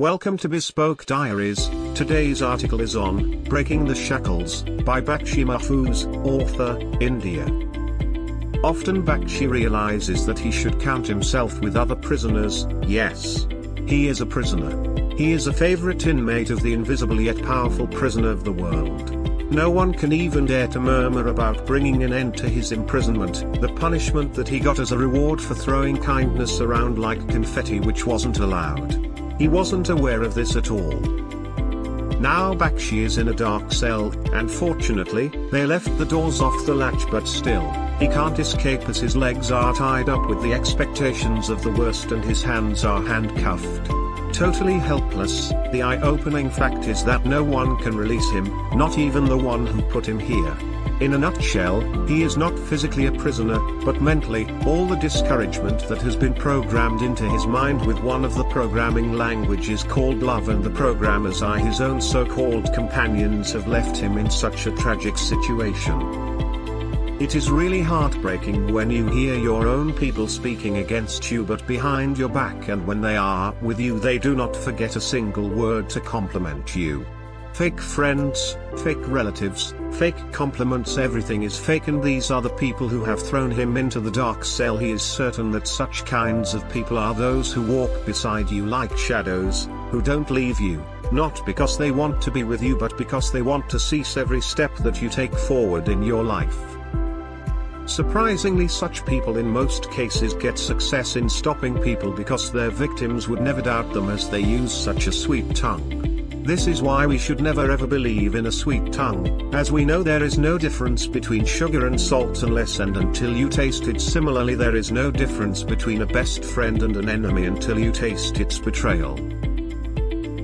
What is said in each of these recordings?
Welcome to Bespoke Diaries. Today's article is on Breaking the Shackles by Bakshi Mahfouz, author, India. Often Bakshi realizes that he should count himself with other prisoners, yes. He is a prisoner. He is a favorite inmate of the invisible yet powerful prison of the world. No one can even dare to murmur about bringing an end to his imprisonment, the punishment that he got as a reward for throwing kindness around like confetti which wasn't allowed. He wasn't aware of this at all. Now Bakshi is in a dark cell, and fortunately, they left the doors off the latch but still, he can't escape as his legs are tied up with the expectations of the worst and his hands are handcuffed. Totally helpless, the eye-opening fact is that no one can release him, not even the one who put him here. In a nutshell, he is not physically a prisoner, but mentally, all the discouragement that has been programmed into his mind with one of the programming languages called love and the programmers I his own so-called companions have left him in such a tragic situation. It is really heartbreaking when you hear your own people speaking against you but behind your back and when they are with you they do not forget a single word to compliment you. Fake friends, fake relatives, fake compliments everything is fake and these are the people who have thrown him into the dark cell he is certain that such kinds of people are those who walk beside you like shadows, who don't leave you, not because they want to be with you but because they want to cease every step that you take forward in your life. Surprisingly such people in most cases get success in stopping people because their victims would never doubt them as they use such a sweet tongue. This is why we should never ever believe in a sweet tongue, as we know there is no difference between sugar and salt unless and until you taste it similarly there is no difference between a best friend and an enemy until you taste its betrayal.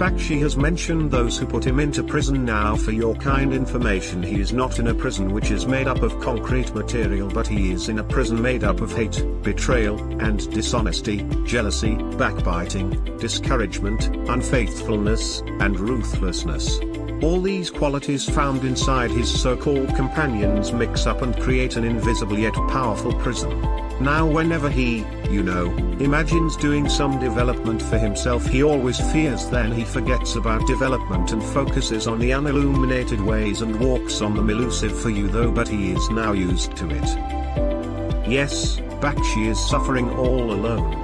Bakshi has mentioned those who put him into prison now for your kind information he is not in a prison which is made up of concrete material but he is in a prison made up of hate, betrayal, and dishonesty, jealousy, backbiting, discouragement, unfaithfulness, and ruthlessness. All these qualities found inside his so-called companions mix up and create an invisible yet powerful prison. Now whenever he, you know, imagines doing some development for himself he always fears then he forgets about development and focuses on the unilluminated ways and walks on them elusive for you though but he is now used to it. Yes, Bakshi is suffering all alone.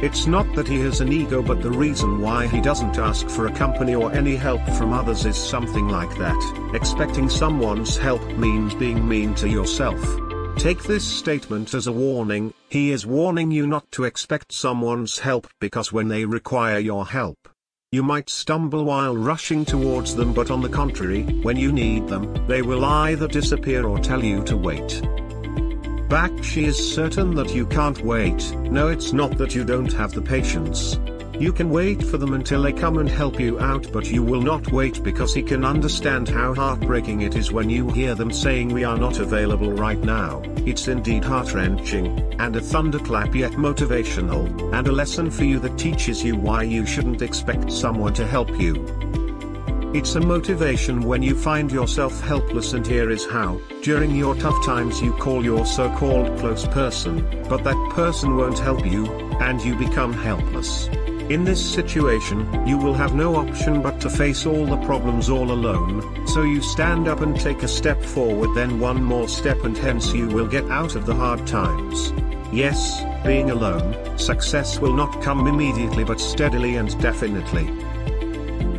It's not that he has an ego but the reason why he doesn't ask for a company or any help from others is something like that. Expecting someone's help means being mean to yourself. Take this statement as a warning, he is warning you not to expect someone's help because when they require your help, you might stumble while rushing towards them but on the contrary, when you need them, they will either disappear or tell you to wait. Bakshi is certain that you can't wait, no it's not that you don't have the patience. You can wait for them until they come and help you out but you will not wait because he can understand how heartbreaking it is when you hear them saying we are not available right now, it's indeed heart-wrenching, and a thunderclap yet motivational, and a lesson for you that teaches you why you shouldn't expect someone to help you. It's a motivation when you find yourself helpless and here is how, during your tough times you call your so-called close person, but that person won't help you, and you become helpless. In this situation, you will have no option but to face all the problems all alone, so you stand up and take a step forward then one more step and hence you will get out of the hard times. Yes, being alone, success will not come immediately but steadily and definitely.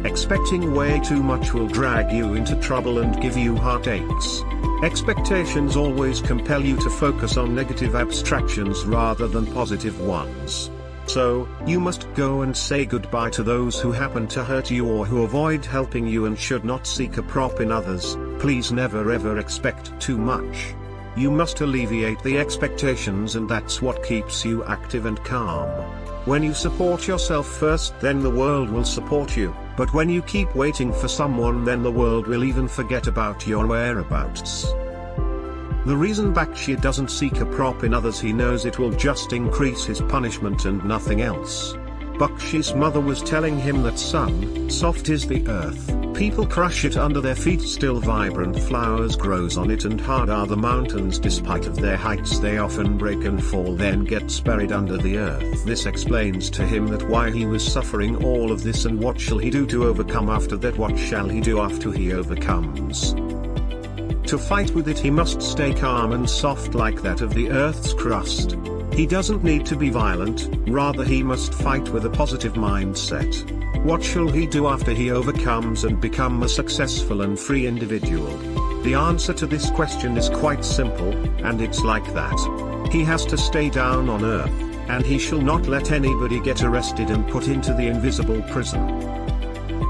Expecting way too much will drag you into trouble and give you heartaches. Expectations always compel you to focus on negative abstractions rather than positive ones. So, you must go and say goodbye to those who happen to hurt you or who avoid helping you and should not seek a prop in others, please never ever expect too much. You must alleviate the expectations and that's what keeps you active and calm. When you support yourself first then the world will support you. But when you keep waiting for someone then the world will even forget about your whereabouts. The reason Bakshi doesn't seek a prop in others he knows it will just increase his punishment and nothing else. Bakshi's mother was telling him that son, soft is the earth, people crush it under their feet still vibrant flowers grows on it and hard are the mountains. Despite of their heights they often break and fall then gets buried under the earth. This explains to him that why he was suffering all of this and what shall he do to overcome after that? What shall he do after he overcomes to fight with it he must stay calm and soft like that of the earth's crust he doesn't need to be violent, rather he must fight with a positive mindset. What shall he do after he overcomes and become a successful and free individual? The answer to this question is quite simple, and it's like that. He has to stay down on earth, and he shall not let anybody get arrested and put into the invisible prison.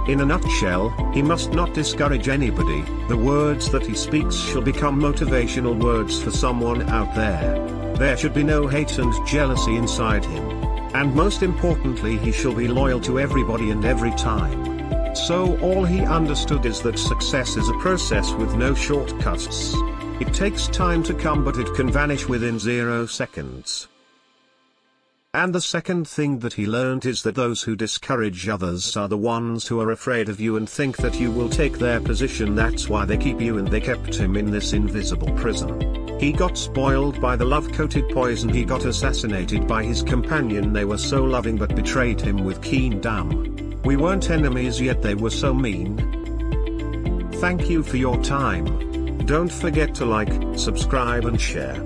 In a nutshell, he must not discourage anybody, the words that he speaks shall become motivational words for someone out there. There should be no hate and jealousy inside him. And most importantly he shall be loyal to everybody and every time. So all he understood is that success is a process with no shortcuts. It takes time to come but it can vanish within zero seconds. And the second thing that he learned is that those who discourage others are the ones who are afraid of you and think that you will take their position that's why they keep you and they kept him in this invisible prison. He got spoiled by the love-coated poison he got assassinated by his companion they were so loving but betrayed him with keen damn. We weren't enemies yet they were so mean. Thank you for your time. Don't forget to like, subscribe and share.